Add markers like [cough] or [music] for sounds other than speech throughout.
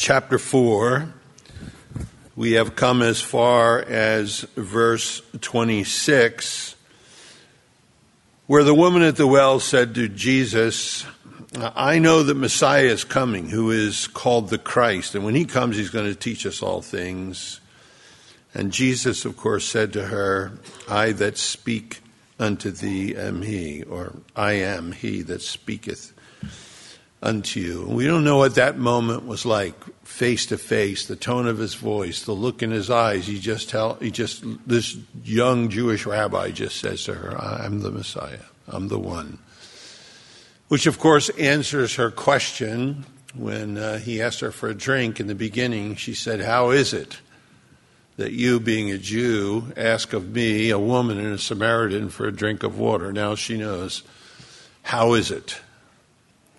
chapter 4. We have come as far as verse 26, where the woman at the well said to Jesus, I know that Messiah is coming, who is called the Christ, and when he comes, he's going to teach us all things. And Jesus, of course, said to her, I that speak unto thee am he, or I am he that speaketh unto you. We don't know what that moment was like, face to face, the tone of his voice, the look in his eyes. He just tell, he just, this young Jewish rabbi just says to her, I'm the Messiah. I'm the one. Which, of course, answers her question when uh, he asked her for a drink in the beginning. She said, How is it that you, being a Jew, ask of me, a woman and a Samaritan, for a drink of water? Now she knows. How is it?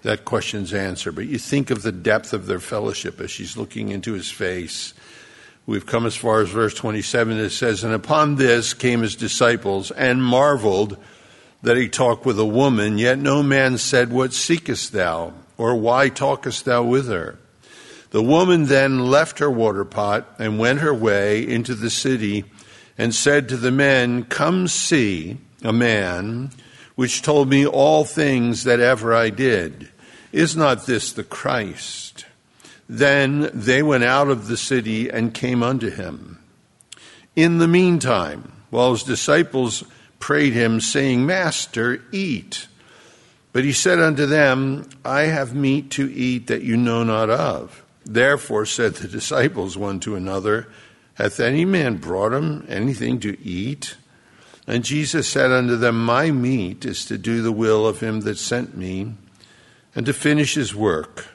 That question's answer. But you think of the depth of their fellowship as she's looking into his face. We've come as far as verse 27. It says, And upon this came his disciples and marveled that he talked with a woman, yet no man said, What seekest thou? Or why talkest thou with her? The woman then left her water pot and went her way into the city and said to the men, Come see a man which told me all things that ever I did. Is not this the Christ? Then they went out of the city and came unto him. In the meantime, while his disciples prayed him, saying, Master, eat. But he said unto them, I have meat to eat that you know not of. Therefore said the [laughs] disciples one to another, Hath any man brought him anything to eat? And Jesus said unto them, My meat is to do the will of him that sent me and to finish his work.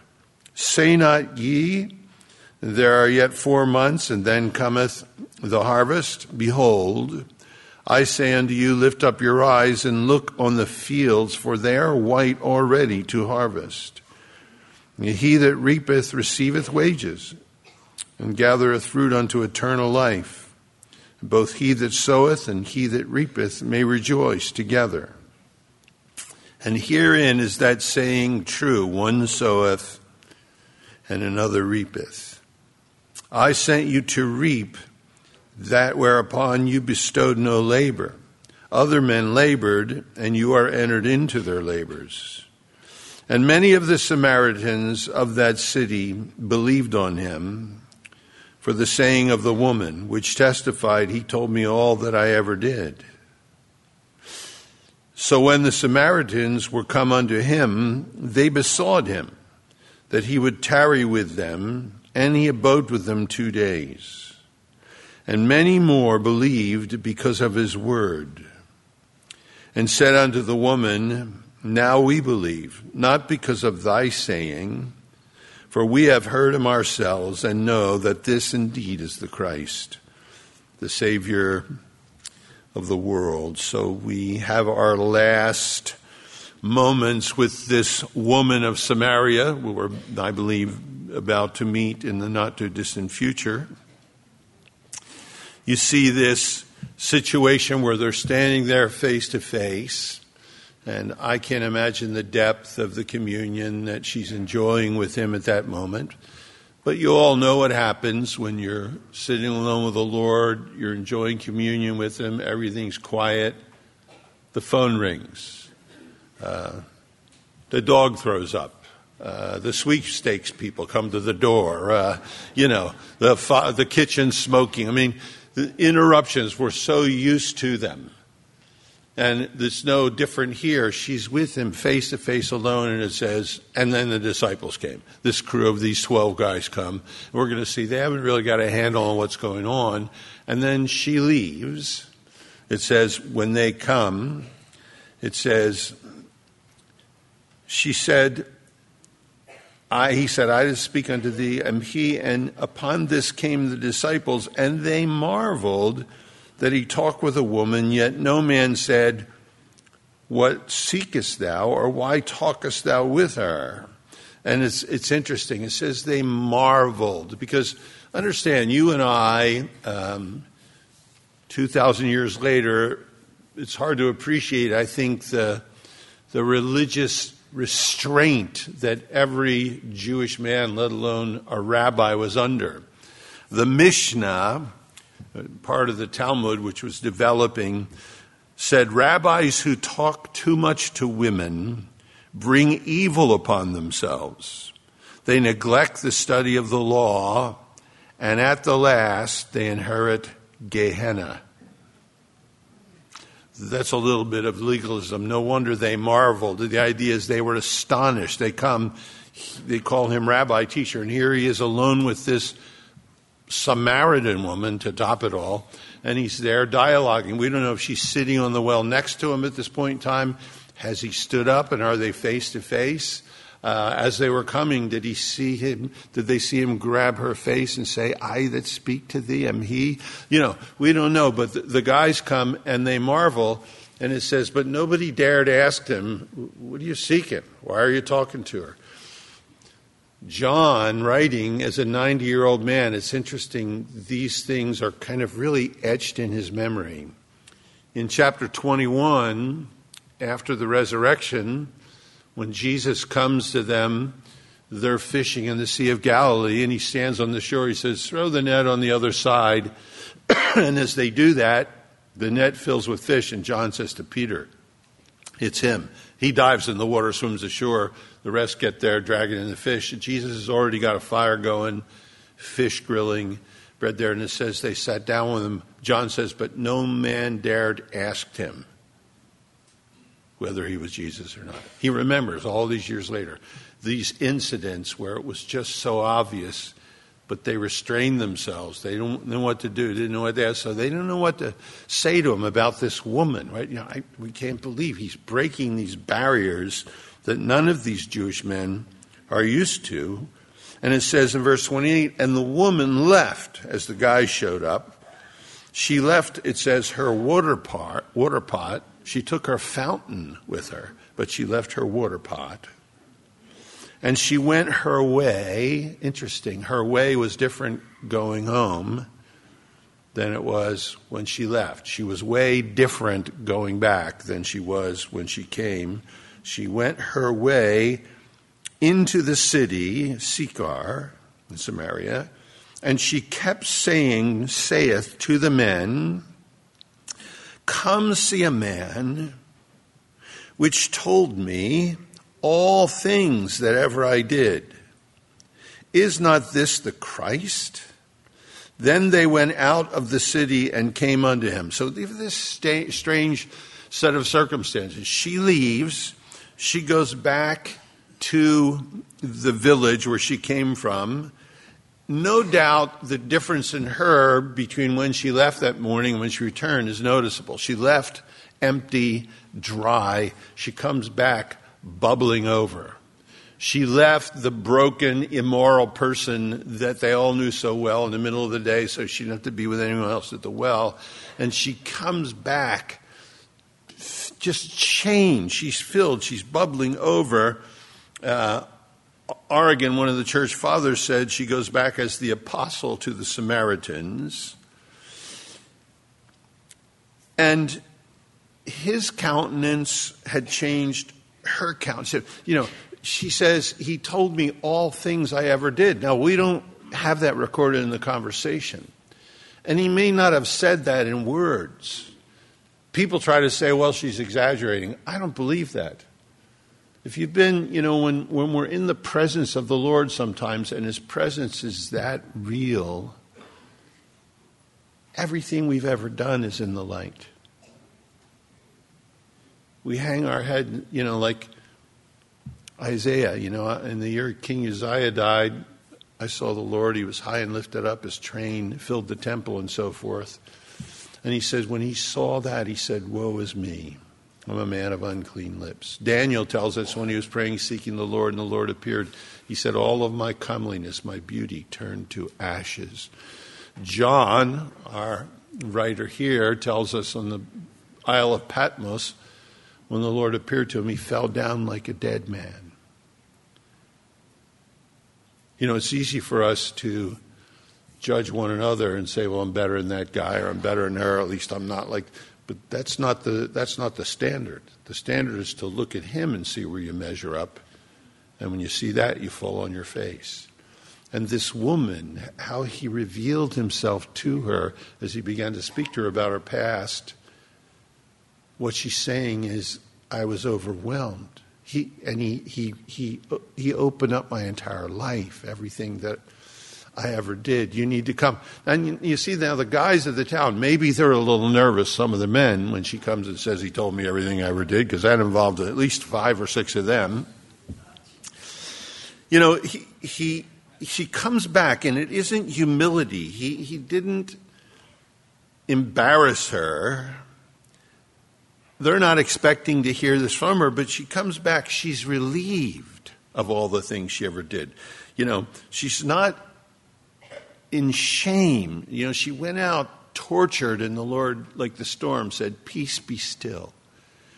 Say not ye, There are yet four months, and then cometh the harvest? Behold, I say unto you, Lift up your eyes and look on the fields, for they are white already to harvest. He that reapeth receiveth wages, and gathereth fruit unto eternal life. Both he that soweth and he that reapeth may rejoice together. And herein is that saying true one soweth and another reapeth. I sent you to reap that whereupon you bestowed no labor. Other men labored, and you are entered into their labors. And many of the Samaritans of that city believed on him for the saying of the woman, which testified, He told me all that I ever did. So when the Samaritans were come unto him, they besought him that he would tarry with them, and he abode with them two days. And many more believed because of his word, and said unto the woman, Now we believe, not because of thy saying, for we have heard him ourselves, and know that this indeed is the Christ, the Savior of the world. So we have our last moments with this woman of Samaria, who we're, I believe, about to meet in the not too distant future. You see this situation where they're standing there face to face, and I can't imagine the depth of the communion that she's enjoying with him at that moment. But you all know what happens when you're sitting alone with the Lord, you're enjoying communion with Him, everything's quiet, the phone rings, uh, the dog throws up. Uh, the sweepstakes people come to the door. Uh, you know, the fa- the kitchen smoking. I mean, the interruptions. We're so used to them. And it's no different here. She's with him face to face alone, and it says, and then the disciples came. This crew of these 12 guys come. We're going to see they haven't really got a handle on what's going on. And then she leaves. It says, when they come, it says, she said, I, he said, I did speak unto thee, and he, and upon this came the disciples, and they marveled that he talked with a woman, yet no man said, What seekest thou, or why talkest thou with her? And it's, it's interesting. It says they marveled, because understand, you and I, um, 2,000 years later, it's hard to appreciate, I think, the, the religious restraint that every Jewish man, let alone a rabbi, was under. The Mishnah, part of the Talmud, which was developing, said rabbis who talk too much to women bring evil upon themselves. They neglect the study of the law, and at the last, they inherit Gehenna. That's a little bit of legalism. No wonder they marveled. The idea is they were astonished. They come, they call him rabbi teacher, and here he is alone with this Samaritan woman to top it all, and he's there dialoguing. We don't know if she's sitting on the well next to him at this point in time. Has he stood up, and are they face to face? Uh, as they were coming, did he see him? Did they see him grab her face and say, I that speak to thee am he? You know, we don't know, but the, the guys come and they marvel, and it says, But nobody dared ask him, What are you seeking? Why are you talking to her? John, writing as a 90 year old man, it's interesting, these things are kind of really etched in his memory. In chapter 21, after the resurrection, when Jesus comes to them, they're fishing in the Sea of Galilee, and he stands on the shore. He says, Throw the net on the other side. [clears throat] and as they do that, the net fills with fish, and John says to Peter, It's him. He dives in the water, swims ashore. The rest get there, dragging in the fish. Jesus has already got a fire going, fish grilling, bread there, and it says they sat down with him. John says, But no man dared ask him whether he was Jesus or not. He remembers all these years later these incidents where it was just so obvious, but they restrained themselves. They don't know what to do. Didn't know what to ask. So they don't know what to say to him about this woman, right? You know, I, we can't believe he's breaking these barriers that none of these Jewish men are used to. And it says in verse 28, and the woman left as the guy showed up. She left, it says, her water pot, water pot she took her fountain with her, but she left her water pot. And she went her way. Interesting. Her way was different going home than it was when she left. She was way different going back than she was when she came. She went her way into the city, Sychar, in Samaria, and she kept saying, saith to the men, Come see a man which told me all things that ever I did. Is not this the Christ? Then they went out of the city and came unto him. So this strange set of circumstances. She leaves, she goes back to the village where she came from, no doubt the difference in her between when she left that morning and when she returned is noticeable. She left empty, dry. She comes back bubbling over. She left the broken, immoral person that they all knew so well in the middle of the day so she didn't have to be with anyone else at the well. And she comes back just changed. She's filled, she's bubbling over. Uh, Origen, one of the church fathers, said she goes back as the apostle to the Samaritans. And his countenance had changed her countenance. You know, she says, He told me all things I ever did. Now, we don't have that recorded in the conversation. And he may not have said that in words. People try to say, well, she's exaggerating. I don't believe that. If you've been, you know, when, when we're in the presence of the Lord sometimes and His presence is that real, everything we've ever done is in the light. We hang our head, you know, like Isaiah, you know, in the year King Uzziah died, I saw the Lord. He was high and lifted up. His train filled the temple and so forth. And he says, when he saw that, he said, Woe is me. I'm a man of unclean lips. Daniel tells us when he was praying, seeking the Lord, and the Lord appeared, he said, All of my comeliness, my beauty, turned to ashes. John, our writer here, tells us on the Isle of Patmos, when the Lord appeared to him, he fell down like a dead man. You know, it's easy for us to judge one another and say, well, I'm better than that guy or I'm better than her, at least I'm not like But that's not the, that's not the standard. The standard is to look at him and see where you measure up. And when you see that, you fall on your face. And this woman, how he revealed himself to her as he began to speak to her about her past, what she's saying is, I was overwhelmed. He, and he, he, he, he opened up my entire life, everything that I ever did. You need to come. And you, you, see now the guys of the town, maybe they're a little nervous, some of the men, when she comes and says he told me everything I ever did, because that involved at least five or six of them. You know, he, he, she comes back, and it isn't humility. He, he didn't embarrass her. They're not expecting to hear this from her, but she comes back. She's relieved of all the things she ever did. You know, she's not in shame. You know, she went out tortured, and the Lord, like the storm, said, Peace be still.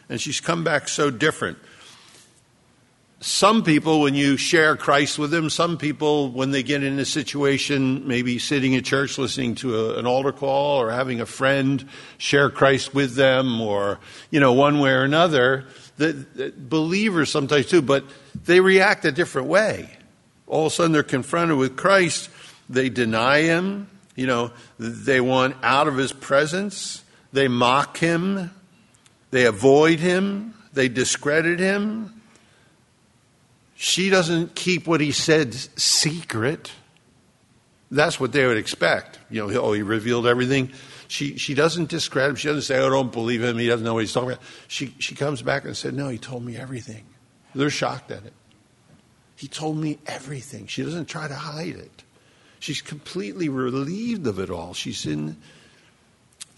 And she's come back so different. Some people, when you share Christ with them, some people, when they get in a situation, maybe sitting at church listening to a, an altar call or having a friend share Christ with them, or, you know, one way or another, the, the believers sometimes too, but they react a different way. All of a sudden they're confronted with Christ they deny him. You know, they want out of his presence. They mock him. They avoid him. They discredit him. She doesn't keep what he said secret. That's what they would expect. You know, oh, he revealed everything. She, she doesn't discredit him. She doesn't say, oh, don't believe him. He doesn't know what he's talking about. She, she comes back and said, no, he told me everything. They're shocked at it. He told me everything. She doesn't try to hide it. She's completely relieved of it all. She's in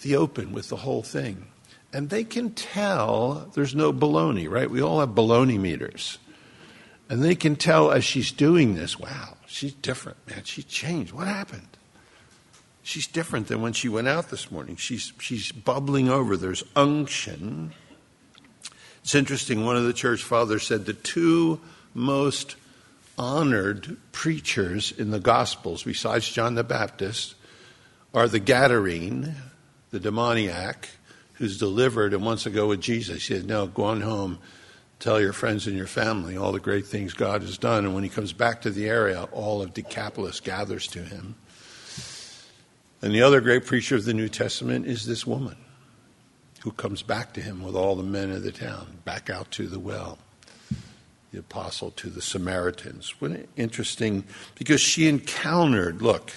the open with the whole thing. And they can tell there's no baloney, right? We all have baloney meters. And they can tell as she's doing this, wow, she's different, man. She changed. What happened? She's different than when she went out this morning. She's, she's bubbling over. There's unction. It's interesting. One of the church fathers said the two most honored preachers in the Gospels, besides John the Baptist, are the Gadarene, the demoniac, who's delivered and wants to go with Jesus. He said, No, go on home, tell your friends and your family all the great things God has done. And when he comes back to the area, all of Decapolis gathers to him. And the other great preacher of the New Testament is this woman who comes back to him with all the men of the town, back out to the well the apostle to the Samaritans. What interesting, because she encountered, look,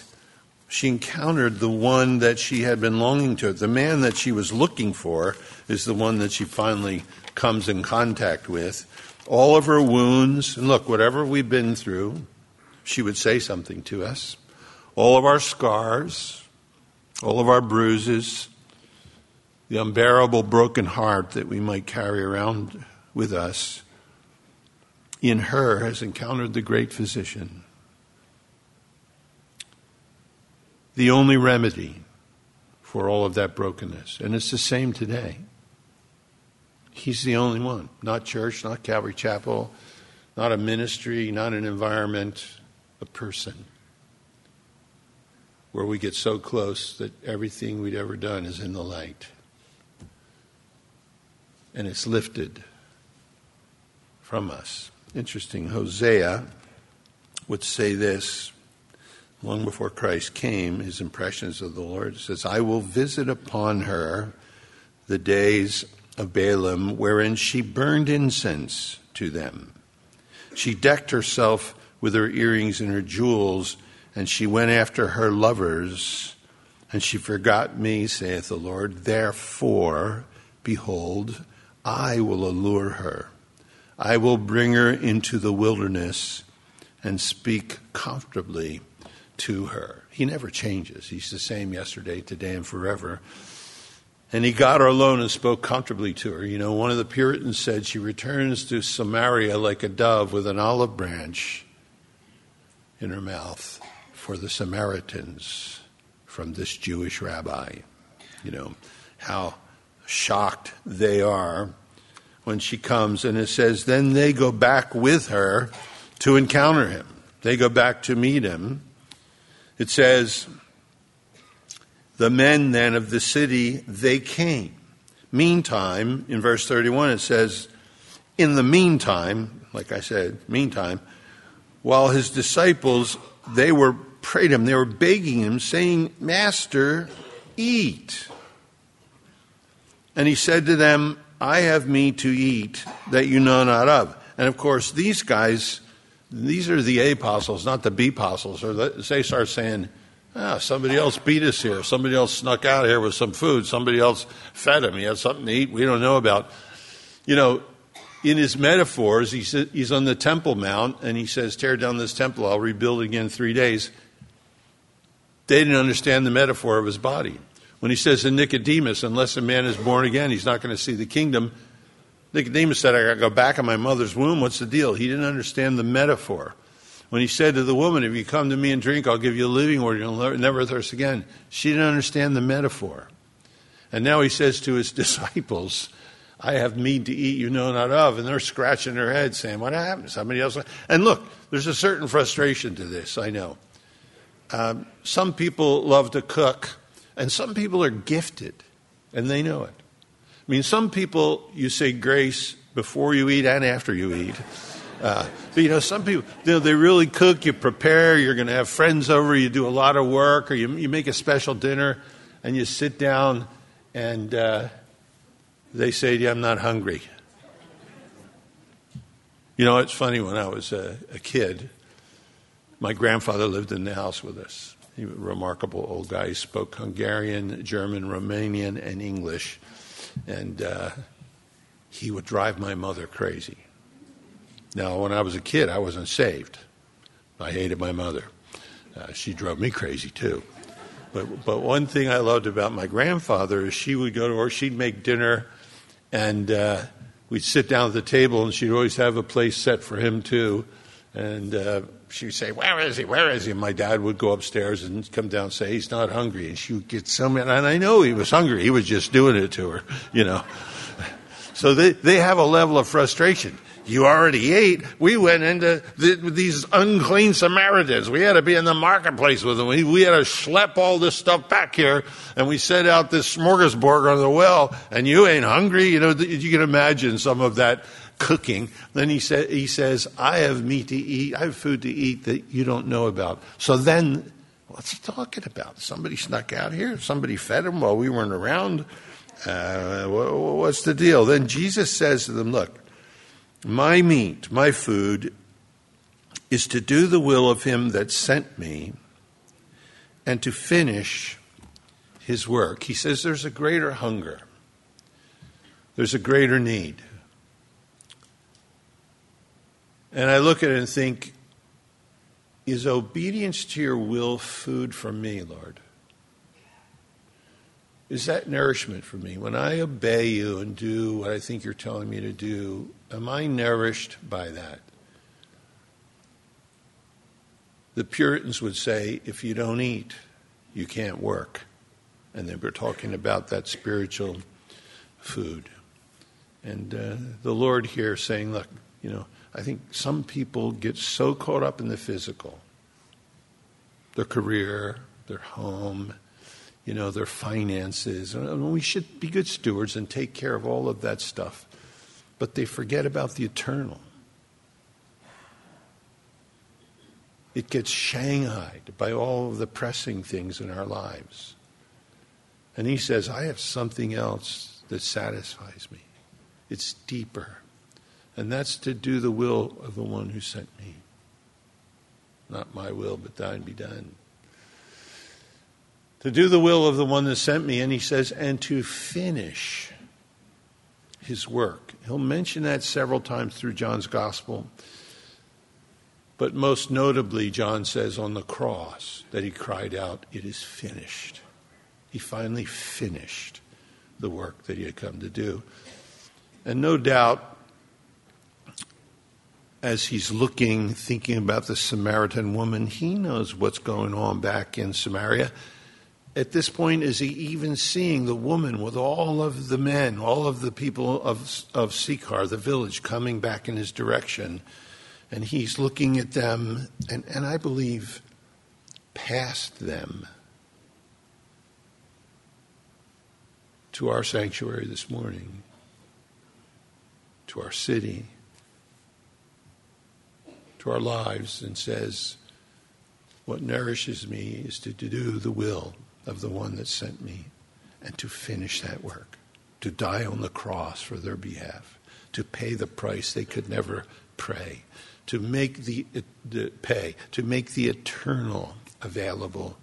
she encountered the one that she had been longing to. The man that she was looking for is the one that she finally comes in contact with. All of her wounds, and look, whatever we've been through, she would say something to us. All of our scars, all of our bruises, the unbearable broken heart that we might carry around with us in her has encountered the great physician. The only remedy for all of that brokenness. And it's the same today. He's the only one. Not church, not Calvary Chapel, not a ministry, not an environment, a person. Where we get so close that everything we'd ever done is in the light. And it's lifted from us. Interesting. Hosea would say this long before Christ came, his impressions of the Lord says, I will visit upon her the days of Baalim wherein she burned incense to them. She decked herself with her earrings and her jewels, and she went after her lovers, and she forgot me, saith the Lord. Therefore, behold, I will allure her I will bring her into the wilderness and speak comfortably to her. He never changes. He's the same yesterday, today, and forever. And he got her alone and spoke comfortably to her. You know, one of the Puritans said she returns to Samaria like a dove with an olive branch in her mouth for the Samaritans from this Jewish rabbi. You know, how shocked they are when she comes, and it says, then they go back with her to encounter him. They go back to meet him. It says, the men then of the city, they came. meantime, in verse 31, it says, In the meantime, like I said, meantime, while his disciples, they were prayed him, they were begging him, saying, Master, eat. And he said to them, I have meat to eat that you know not of. And of course, these guys, these are the A apostles, not the B apostles. Or they start saying, ah, somebody else beat us here. Somebody else snuck out here with some food. Somebody else fed him. He had something to eat we don't know about. You know, in his metaphors, he's, he's on the Temple Mount and he says, Tear down this temple, I'll rebuild it again in three days. They didn't understand the metaphor of his body. When he says to Nicodemus, unless a man is born again, he's not going to see the kingdom. Nicodemus said, I got to go back in my mother's womb. What's the deal? He didn't understand the metaphor. When he said to the woman, If you come to me and drink, I'll give you a living water. You'll never thirst again. She didn't understand the metaphor. And now he says to his [laughs] disciples, I have meat to eat you know not of. And they're scratching their heads saying, What happened? Somebody else. And look, there's a certain frustration to this, I know. Um, some people love to cook, and some people are gifted, and they know it. I mean, some people, you say grace before you eat and after you eat. Uh, but you know, some people, you know, they really cook, you prepare, you're going to have friends over, you do a lot of work, or you, you make a special dinner, and you sit down, and uh, they say to you, I'm not hungry. You know, it's funny, when I was a, a kid, my grandfather lived in the house with us. He was a remarkable old guy. He spoke Hungarian, German, Romanian, and English. And uh, he would drive my mother crazy. Now, when I was a kid, I wasn't saved. I hated my mother. Uh, she drove me crazy too. But, but one thing I loved about my grandfather is she would go to work, she'd make dinner, and uh, we'd sit down at the table, and she'd always have a place set for him too. And uh, she would say, Where is he? Where is he? And my dad would go upstairs and come down and say, He's not hungry. And she would get so mad. And I know he was hungry. He was just doing it to her, you know. [laughs] So they, they have a level of frustration. You already ate. We went into the, these unclean Samaritans. We had to be in the marketplace with them. We, we had to schlep all this stuff back here, and we set out this smorgasbord on the well, and you ain't hungry. You know, you can imagine some of that cooking. Then he, sa- he says, I have meat to eat, I have food to eat that you don't know about. So then, what's he talking about? Somebody snuck out here? Somebody fed him while we weren't around? Uh, what's the deal? Then Jesus says to them, Look, my meat, my food, is to do the will of him that sent me and to finish his work. He says there's a greater hunger, there's a greater need. And I look at it and think, is obedience to your will food for me, Lord? Is that nourishment for me? When I obey you and do what I think you're telling me to do, am I nourished by that? The Puritans would say, if you don't eat, you can't work. And were talking about that spiritual food. And uh, the Lord here saying, look, you know, I think some people get so caught up in the physical their career, their home, you know, their finances. And we should be good stewards and take care of all of that stuff. But they forget about the eternal. It gets shanghaied by all of the pressing things in our lives. And he says, I have something else that satisfies me. It's deeper and that's to do the will of the one who sent me. Not my will, but thine be done. To do the will of the one that sent me, and he says, and to finish his work. He'll mention that several times through John's gospel. But most notably, John says on the cross that he cried out, It is finished. He finally finished the work that he had come to do. And no doubt, as he's looking, thinking about the Samaritan woman, he knows what's going on back in Samaria. At this point, is he even seeing the woman with all of the men, all of the people of, of Sychar, the village, coming back in his direction? And he's looking at them, and, and I believe past them. to our sanctuary this morning, to our city, to our lives, and says, What nourishes me is to do the will of the one that sent me and to finish that work, to die on the cross for their behalf, to pay the price they could never pray, to make the, the pay, to make the eternal available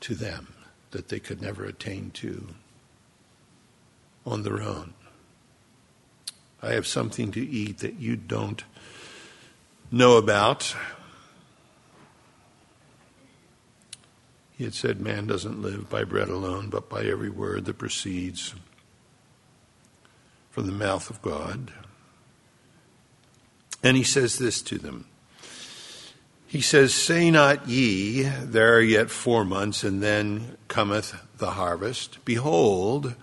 to them that they could never attain to on their own. I have something to eat that you don't know about. He had said, Man doesn't live by bread alone, but by every word that proceeds from the mouth of God. And he says this to them. He says, Say not ye, there are yet four months, and then cometh the harvest. Behold,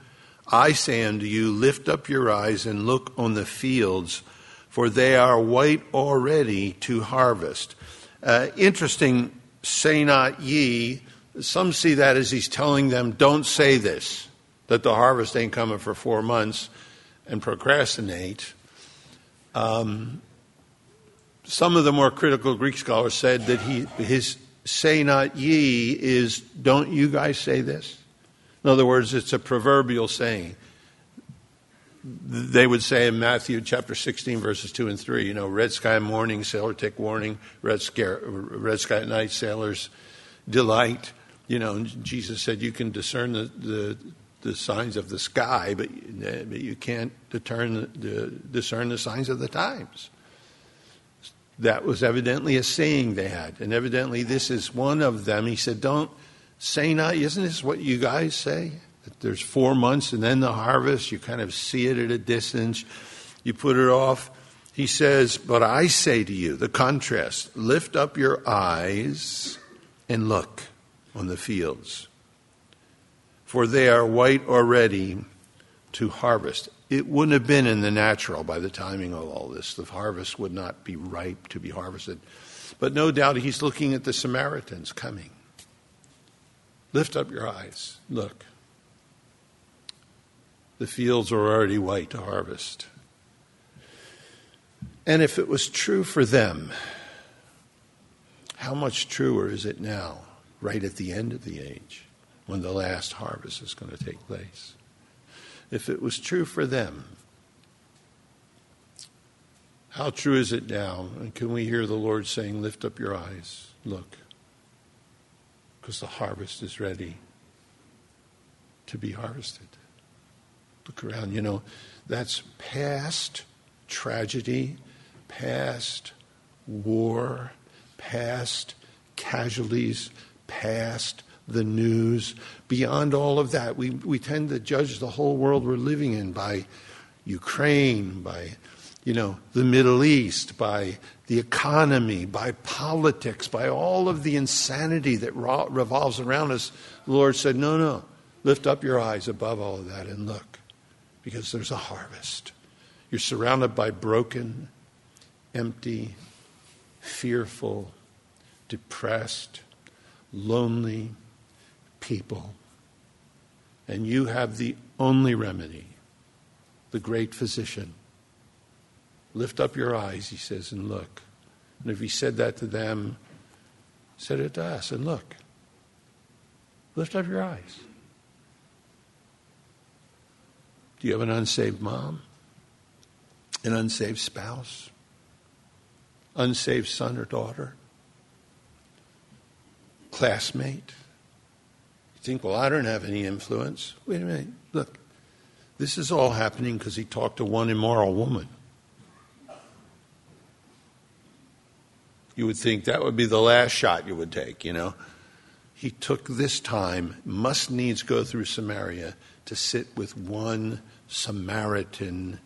I say unto you, lift up your eyes and look on the fields, for they are white already to harvest. Uh, interesting, say not ye. Some see that as he's telling them, don't say this, that the harvest ain't coming for four months, and procrastinate. Um, some of the more critical Greek scholars said that he, his say not ye is don't you guys say this? In other words, it's a proverbial saying. They would say in Matthew chapter 16, verses 2 and 3, you know, red sky morning, sailor take warning, red, scare, red sky at night, sailors delight. You know, Jesus said you can discern the, the, the signs of the sky, but, but you can't the, discern the signs of the times. That was evidently a saying they had. And evidently, this is one of them. He said, Don't say not, isn't this what you guys say? There's four months and then the harvest. You kind of see it at a distance, you put it off. He says, But I say to you, the contrast, lift up your eyes and look on the fields, for they are white already to harvest. It wouldn't have been in the natural by the timing of all this. The harvest would not be ripe to be harvested. But no doubt he's looking at the Samaritans coming. Lift up your eyes. Look. The fields are already white to harvest. And if it was true for them, how much truer is it now, right at the end of the age, when the last harvest is going to take place? If it was true for them, how true is it now? And can we hear the Lord saying, Lift up your eyes, look? because the harvest is ready to be harvested. Look around, you know, that's past tragedy, past war, past casualties, past the news. Beyond all of that, we, we tend to judge the whole world we're living in by Ukraine, by you know, the Middle East, by the economy, by politics, by all of the insanity that revolves around us, the Lord said, No, no, lift up your eyes above all of that and look, because there's a harvest. You're surrounded by broken, empty, fearful, depressed, lonely people. And you have the only remedy, the great physician Lift up your eyes, he says, and look. And if he said that to them, said it to us, and look. Lift up your eyes. Do you have an unsaved mom? An unsaved spouse? Unsaved son or daughter? Classmate? You think, well, I don't have any influence. Wait a minute. Look, this is all happening because he talked to one immoral woman. you would think that would be the last shot you would take, you know. He took this time, must needs go through Samaria, to sit with one Samaritan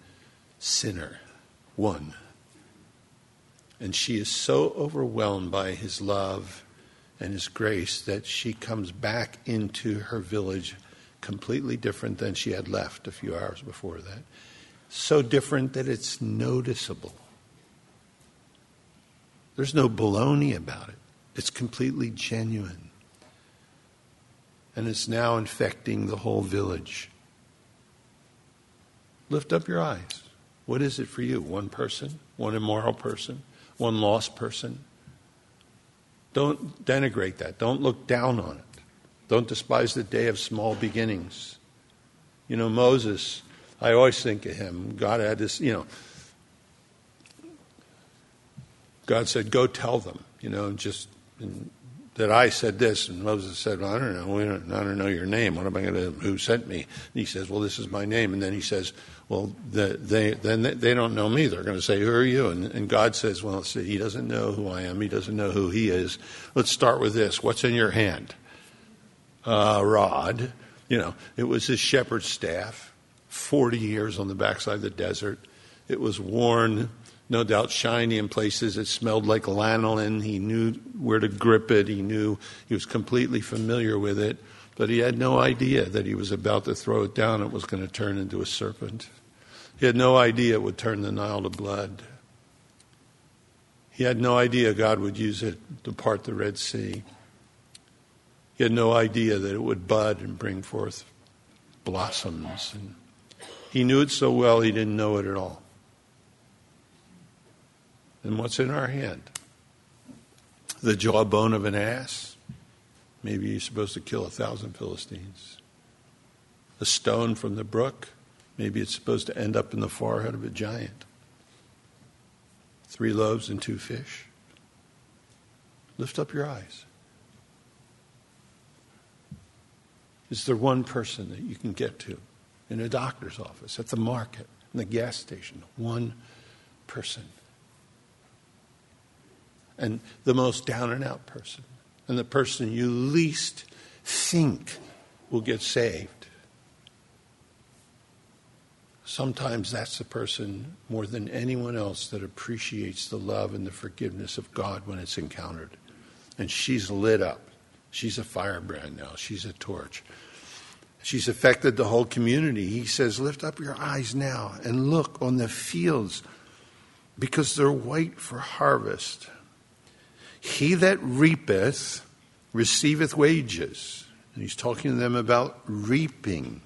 sinner. One. And she is so overwhelmed by his love and his grace that she comes back into her village completely different than she had left a few hours before that. So different that it's noticeable. There's no baloney about it. It's completely genuine. And it's now infecting the whole village. Lift up your eyes. What is it for you? One person? One immoral person? One lost person? Don't denigrate that. Don't look down on it. Don't despise the day of small beginnings. You know, Moses, I always think of him. God had this, you know, God said, Go tell them, you know, just that I said this. And Moses said, well, I don't know. Don't, I don't know your name. What am I going to, who sent me? And he says, Well, this is my name. And then he says, Well, the, they, then they don't know me. They're going to say, Who are you? And, and God says, Well, he doesn't know who I am. He doesn't know who he is. Let's start with this. What's in your hand? A uh, rod. You know, it was his shepherd's staff, 40 years on the backside of the desert. It was worn no doubt shiny in places. It smelled like lanolin. He knew where to grip it. He knew he was completely familiar with it, but he had no idea that he was about to throw it down. It was going to turn into a serpent. He had no idea it would turn the Nile to blood. He had no idea God would use it to part the Red Sea. He had no idea that it would bud and bring forth blossoms. And he knew it so well, he didn't know it at all than what's in our hand. The jawbone of an ass. Maybe you're supposed to kill a thousand Philistines. A stone from the brook. Maybe it's supposed to end up in the forehead of a giant. Three loaves and two fish. Lift up your eyes. Is there one person that you can get to in a doctor's office, at the market, in the gas station? One person and the most down and out person, and the person you least think will get saved. Sometimes that's the person more than anyone else that appreciates the love and the forgiveness of God when it's encountered. And she's lit up. She's a firebrand now. She's a torch. She's affected the whole community. He says, Lift up your eyes now and look on the fields because they're white for harvest. He that reapeth receiveth wages. And he's talking to them about reaping.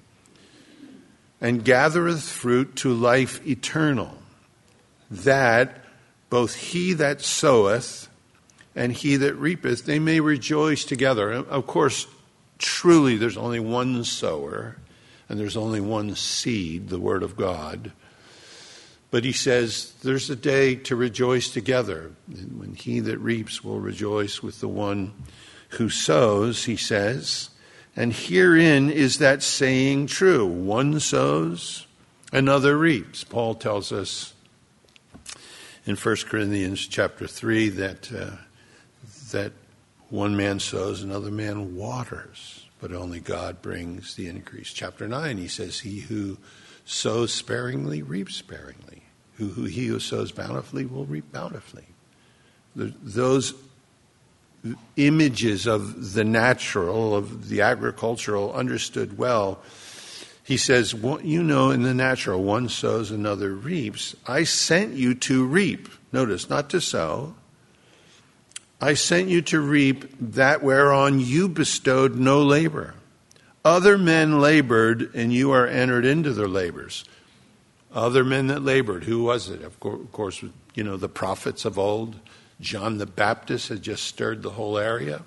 And gathereth fruit to life eternal, that both he that soweth and he that reapeth, they may rejoice together. Of course, truly there's only one sower, and there's only one seed, the Word of God. But he says, There's a day to rejoice together. And When he that reaps will rejoice with the one who sows, he says. And herein is that saying true one sows, another reaps. Paul tells us in 1 Corinthians chapter 3 that, uh, that one man sows, another man waters, but only God brings the increase. Chapter 9, he says, He who sows sparingly reaps sparingly who, who he who sows bountifully will reap bountifully. The, those images of the natural, of the agricultural, understood well. He says, You know, in the natural, one sows, another reaps. I sent you to reap. Notice, not to sow. I sent you to reap that whereon you bestowed no labor. Other men labored, and you are entered into their labors. Other men that labored, who was it? Of course, you know, the prophets of old. John the Baptist had just stirred the whole area.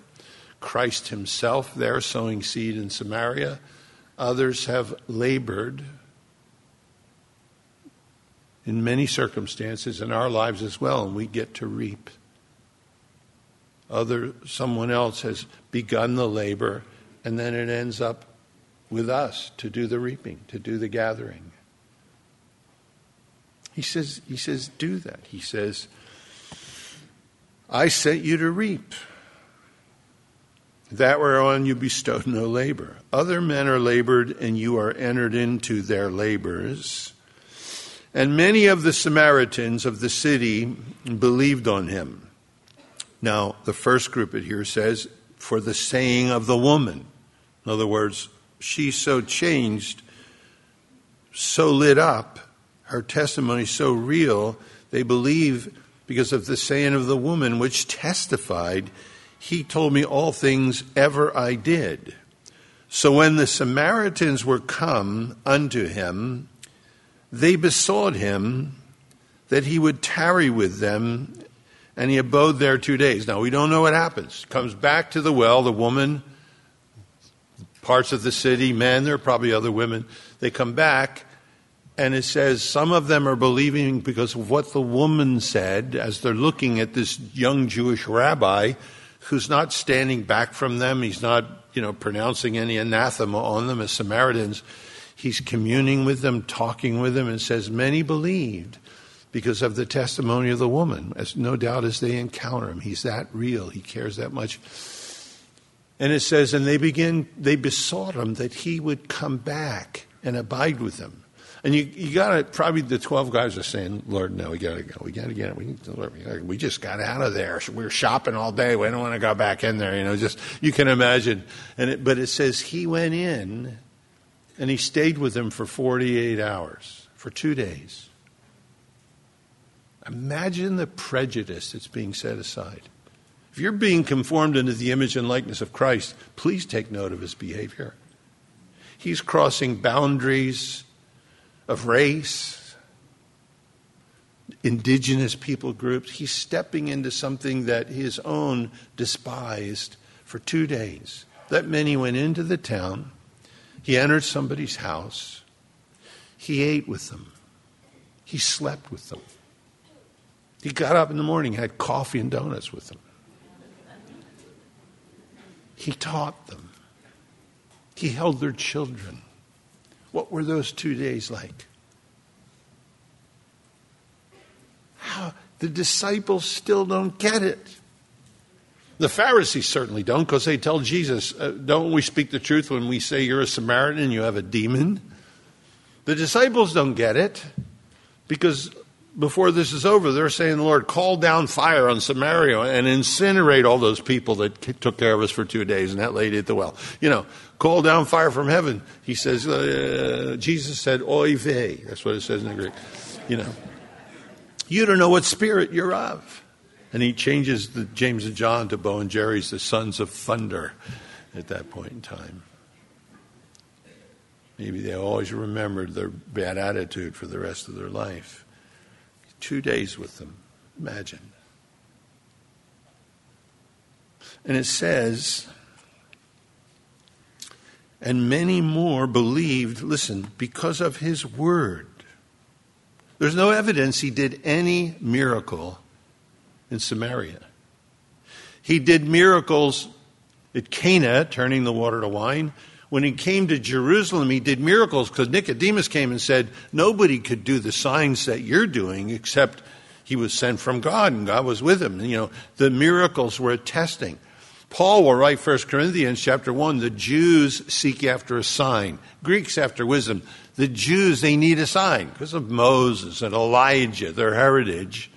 Christ himself there sowing seed in Samaria. Others have labored in many circumstances in our lives as well, and we get to reap. Other someone else has begun the labor, and then it ends up with us to do the reaping, to do the gathering. He says, he says, do that. He says, I sent you to reap that whereon you bestowed no labor. Other men are labored, and you are entered into their labors. And many of the Samaritans of the city believed on him. Now, the first group it here says, for the saying of the woman. In other words, she's so changed, so lit up, her testimony so real, they believe because of the saying of the woman, which testified, He told me all things ever I did. So when the Samaritans were come unto him, they besought him that he would tarry with them, and he abode there two days. Now, we don't know what happens. Comes back to the well, the woman, parts of the city, men, there are probably other women. They come back, and it says some of them are believing because of what the woman said as they're looking at this young Jewish rabbi who's not standing back from them. He's not, you know, pronouncing any anathema on them as Samaritans. He's communing with them, talking with them, and says, Many believed because of the testimony of the woman, as no doubt as they encounter him. He's that real, he cares that much. And it says, and they begin, they besought him that he would come back and abide with them. And you, you got to, probably the 12 guys are saying, Lord, no, we got to go. We got to get it. We, Lord, we just got out of there. We were shopping all day. We don't want to go back in there. You know, just, you can imagine. And it, but it says he went in and he stayed with them for 48 hours, for two days. Imagine the prejudice that's being set aside. If you're being conformed into the image and likeness of Christ, please take note of his behavior. He's crossing boundaries of race, indigenous people groups. He's stepping into something that his own despised for two days. That many went into the town. He entered somebody's house. He ate with them. He slept with them. He got up in the morning, had coffee and donuts with them. He taught them. He held their children. What were those two days like? How the disciples still don't get it. The Pharisees certainly don't because they tell Jesus, uh, Don't we speak the truth when we say you're a Samaritan and you have a demon? The disciples don't get it because before this is over, they're saying, Lord, call down fire on Samaria and incinerate all those people that took care of us for two days and that lady at the well. You know, call down fire from heaven. He says, uh, Jesus said, oy vey. That's what it says in the Greek. You know, you don't know what spirit you're of. And he changes the James and John to Boanerges the sons of thunder at that point in time. Maybe they always remembered their bad attitude for the rest of their life two days with them. Imagine. And it says, and many more believed, listen, because of his word. There's no evidence he did any miracle in Samaria. He did miracles at Cana, turning the water to wine. When he came to Jerusalem, he did miracles because Nicodemus came and said, Nobody could do the signs that you're doing except he was sent from God and God was with him. And, you know, the miracles were attesting. Paul will write 1 Corinthians chapter 1 the Jews seek after a sign, Greeks after wisdom. The Jews, they need a sign because of Moses and Elijah, their heritage.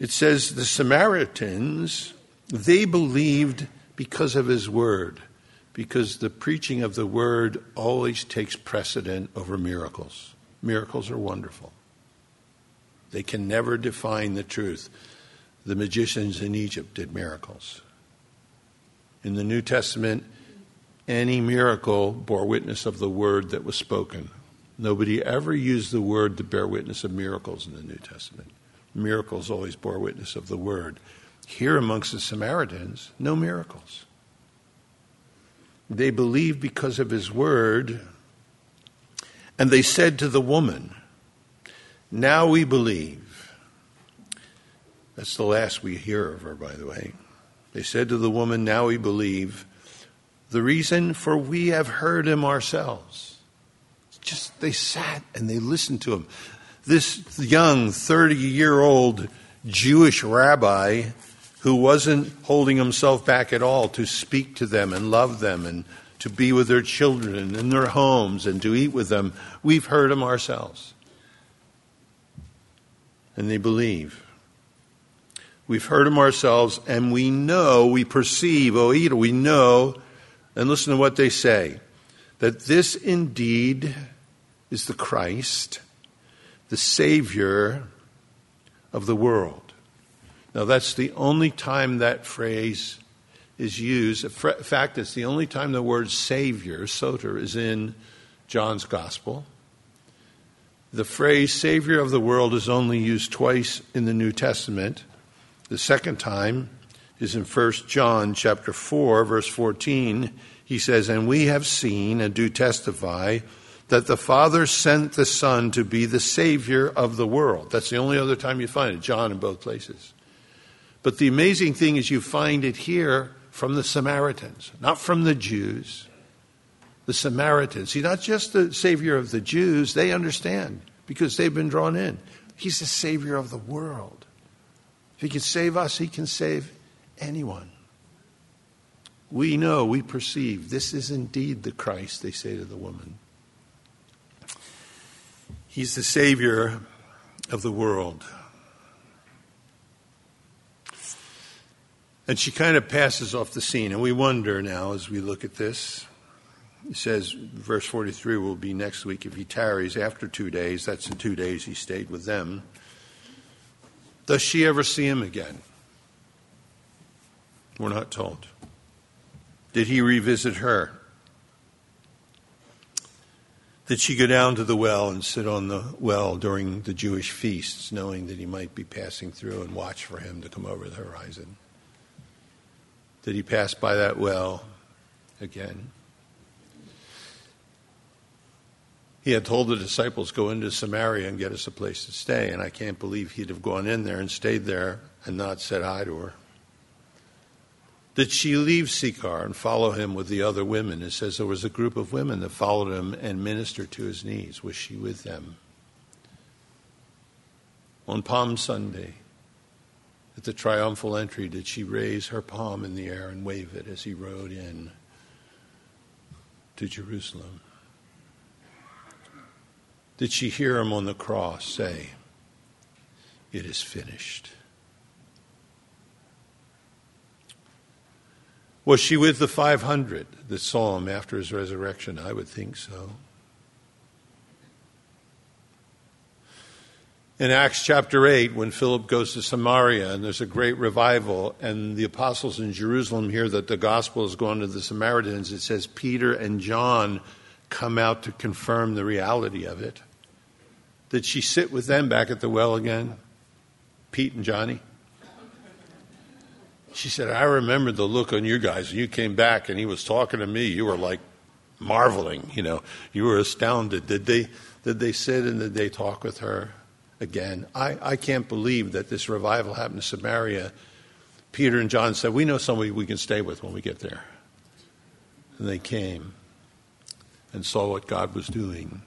It says the Samaritans, they believed because of his word because the preaching of the word always takes precedent over miracles. Miracles are wonderful. They can never define the truth. The magicians in Egypt did miracles. In the New Testament, any miracle bore witness of the word that was spoken. Nobody ever used the word to bear witness of miracles in the New Testament. Miracles always bore witness of the word. Here amongst the Samaritans, no miracles. They believed because of his word. And they said to the woman, Now we believe. That's the last we hear of her, by the way. They said to the woman, Now we believe. The reason for we have heard him ourselves. Just they sat and they listened to him. This young 30 year old Jewish rabbi who wasn't holding himself back at all to speak to them and love them and to be with their children and in their homes and to eat with them, we've heard him ourselves. And they believe. We've heard him ourselves and we know, we perceive, oh, we know, and listen to what they say, that this indeed is the Christ, the Savior of the world. Now, that's the only time that phrase is used. In fact, it's the only time the word Savior, Soter, is in John's Gospel. The phrase Savior of the world is only used twice in the New Testament. The second time is in 1 John chapter 4 verse 14. He says, "And we have seen and do testify that the Father sent the Son to be the Savior of the world." That's the only other time you find it, John in both places. But the amazing thing is you find it here from the Samaritans, not from the Jews the Samaritans. He's not just the Savior of the Jews, they understand because they've been drawn in. He's the Savior of the world. If He can save us, He can save anyone. We know, we perceive, this is indeed the Christ, they say to the woman. He's the Savior of the world. And she kind of passes off the scene, and we wonder now as we look at this he says, verse 43 will be next week if he tarries after two days. That's the two days he stayed with them. Does she ever see him again? We're not told. Did he revisit her? Did she go down to the well and sit on the well during the Jewish feasts, knowing that he might be passing through and watch for him to come over the horizon? Did he pass by that well again? he had told the disciples, Go into Samaria and get us a place to stay. And I can't believe he'd have gone in there and stayed there and not said hi to her. Did she leave Sychar and follow him with the other women? It says there was a group of women that followed him and ministered to his needs. Was she with them? On Palm Sunday, at the triumphal entry, did she raise her palm in the air and wave it as he rode in to Jerusalem? Did she hear him on the cross say, It is finished? Was she with the 500 that saw him after his resurrection? I would think so. In Acts chapter 8, when Philip goes to Samaria and there's a great revival, and the apostles in Jerusalem hear that the gospel is going to the Samaritans, it says Peter and John come out to confirm the reality of it. Did she sit with them back at the well again? Pete and Johnny? She said, I remember the look on you guys. when You came back and he was talking to me. You were like marveling, you know. You were astounded. Did they did they sit and did they talk with her again? I, I can't believe that this revival happened in Samaria. Peter and John said, We know somebody we can stay with when we get there. And they came and saw what God was doing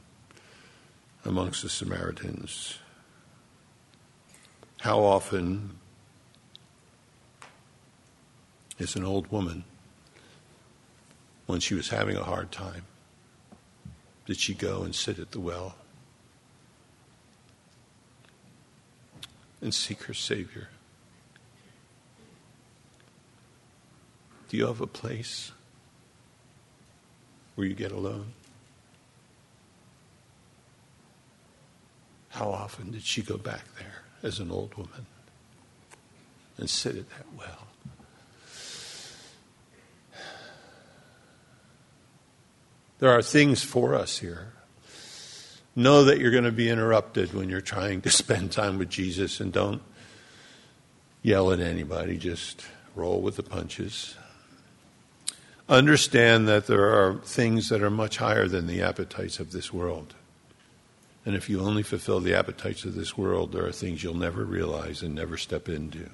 amongst the Samaritans. How often is an old woman, when she was having a hard time, did she go and sit at the well and seek her Savior? Do you have a place where you get alone? How often did she go back there as an old woman and sit at that well? There are things for us here. Know that you're going to be interrupted when you're trying to [laughs] spend time with Jesus and don't yell at anybody, just roll with the punches. Understand that there are things that are much higher than the appetites of this world. And if you only fulfill the appetites of this world, there are things you'll never realize and never step into.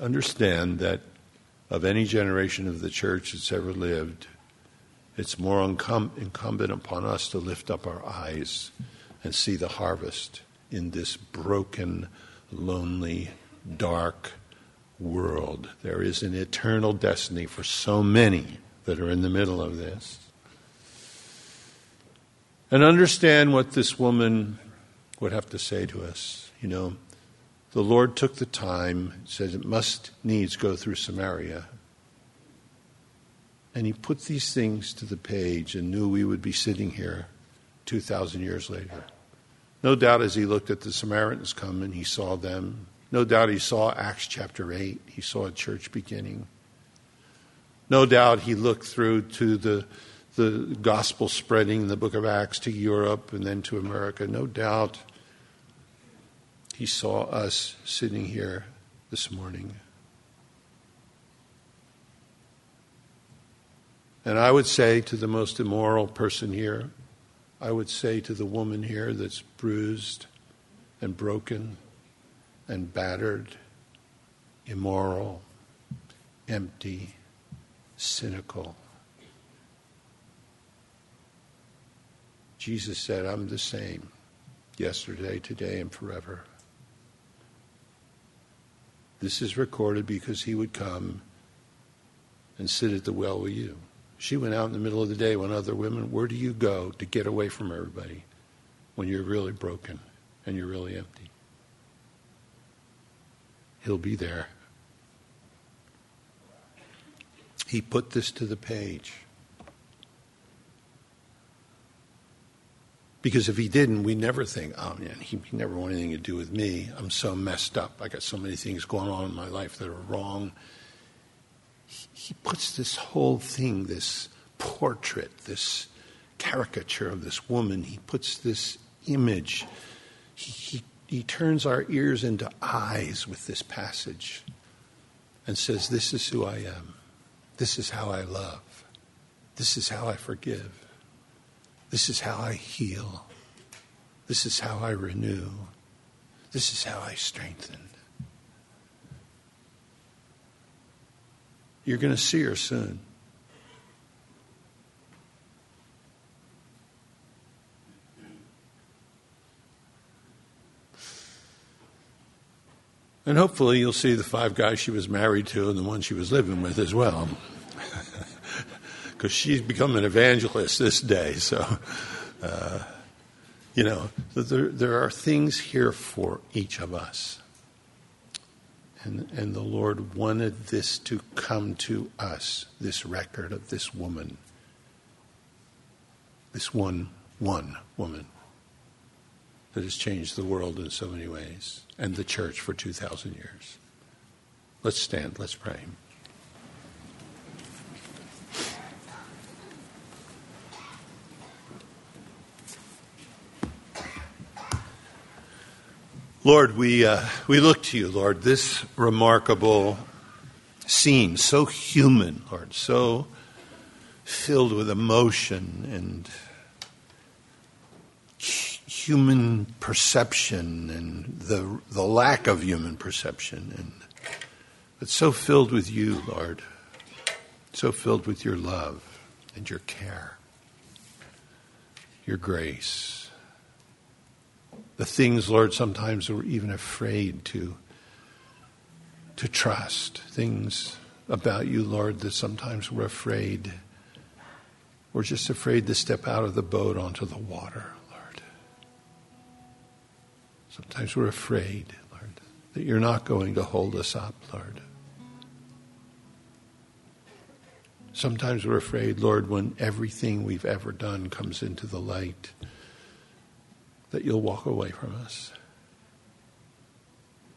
Understand that of any generation of the church that's ever lived, it's more incum- incumbent upon us to lift up our eyes and see the harvest in this broken, lonely, dark world. There is an eternal destiny for so many that are in the middle of this and understand what this woman would have to say to us. You know, the Lord took the time, said it must needs go through Samaria. And he put these things to the page and knew we would be sitting here 2,000 years later. No doubt as he looked at the Samaritans come and he saw them. No doubt he saw Acts chapter 8. He saw a church beginning. No doubt he looked through to the the gospel spreading in the book of Acts to Europe and then to America, no doubt he saw us sitting here this morning. And I would say to the most immoral person here, I would say to the woman here that's bruised and broken and battered, immoral, empty, cynical. Jesus said, I'm the same yesterday, today, and forever. This is recorded because he would come and sit at the well with you. She went out in the middle of the day when other women, where do you go to get away from everybody when you're really broken and you're really empty? He'll be there. He put this to the page. Because if he didn't, we never think, oh man, he, he never wanted anything to do with me. I'm so messed up. I got so many things going on in my life that are wrong he puts this whole thing, this portrait, this caricature of this woman, he puts this image. He, he, he turns our ears into eyes with this passage and says, This is who I am. This is how I love. This is how I forgive. This is how I heal. This is how I renew. This is how I strengthen. You're going to see her soon. And hopefully you'll see the five guys she was married to and the one she was living with as well. [laughs] Because she's become an evangelist this day. So, uh, you know, there, there are things here for each of us. And, and the Lord wanted this to come to us, this record of this woman, this one, one woman that has changed the world in so many ways and the church for 2,000 years. Let's stand, let's pray. Lord, we, uh, we look to you, Lord, this remarkable scene, so human, Lord, so filled with emotion and human perception and the, the lack of human perception, and but so filled with you, Lord, so filled with your love and your care, your grace the things, Lord, sometimes we're even afraid to, to trust. Things about you, Lord, that sometimes we're afraid. We're just afraid to step out of the boat onto the water, Lord. Sometimes we're afraid, Lord, that you're not going to hold us up, Lord. Sometimes we're afraid, Lord, when everything we've ever done comes into the light that you'll walk away from us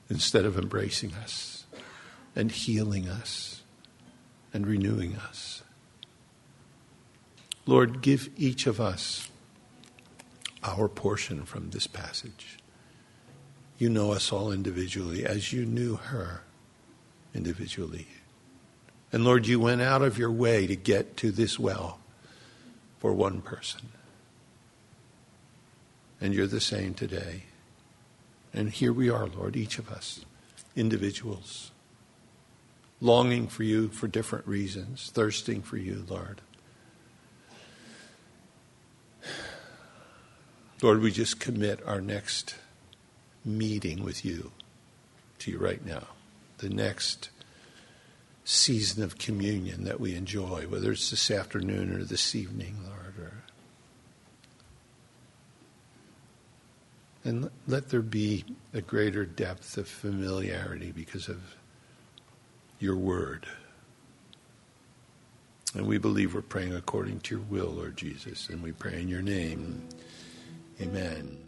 instead of embracing us and healing us and renewing us. Lord, give each of us our portion from this passage. You know us all individually as you knew her individually. And Lord, you went out of your way to get to this well for one person. And you're the same today. And here we are, Lord, each of us, individuals, longing for you for different reasons, thirsting for you, Lord. Lord, we just commit our next meeting with you to you right now. The next season of communion that we enjoy, whether it's this afternoon or this evening, Lord. And let there be a greater depth of familiarity because of your word. And we believe we're praying according to your will, Lord Jesus. And we pray in your name. Amen.